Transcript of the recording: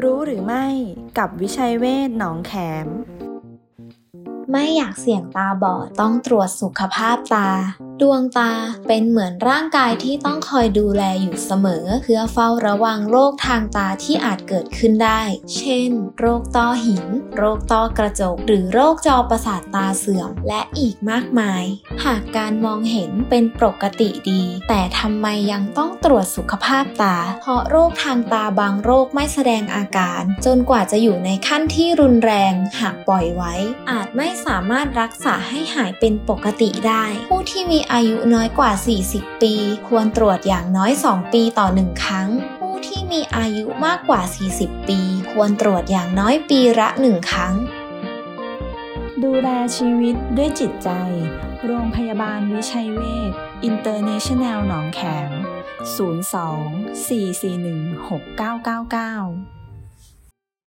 รู้หรือไม่กับวิชัยเวศหนองแขม ไม่อยากเสี่ยงตาบอดต้องตรวจสุขภาพตา ดวงตา เป็นเหมือนร่างกายที่ต้องคอยดูแลอยู่เสมอ เพื่อเฝ้าระวังโรคทางตาที่อาจเกิดขึ้นได้ เช่น โรคต้อหิน โรคต้อกระจก หรือโรคจอประสาทตาเสื่อม และอีกมากมาย หากการมองเห็นเป็นปกติดี แต่ทำไมยังต้องตรวจสุขภาพตา เพราะโรคทางตาบางโรคไม่แสดงอาการ จนกว่าจะอยู่ในขั้นที่รุนแรง หากปล่อยไว้ อาจไม่สามารถรักษาให้หายเป็นปกติได้ ผู้ที่มีอายุน้อยกว่า 40 ปี ควรตรวจอย่างน้อย 2 ปีต่อ 1 ครั้ง ผู้ที่มีอายุมากกว่า 40 ปี ควรตรวจอย่างน้อยปีละ 1 ครั้ง ดูแลชีวิตด้วยจิตใจ โรงพยาบาลวิชัยเวชอินเตอร์เนชั่นแนลหนองแขม 02 441 6999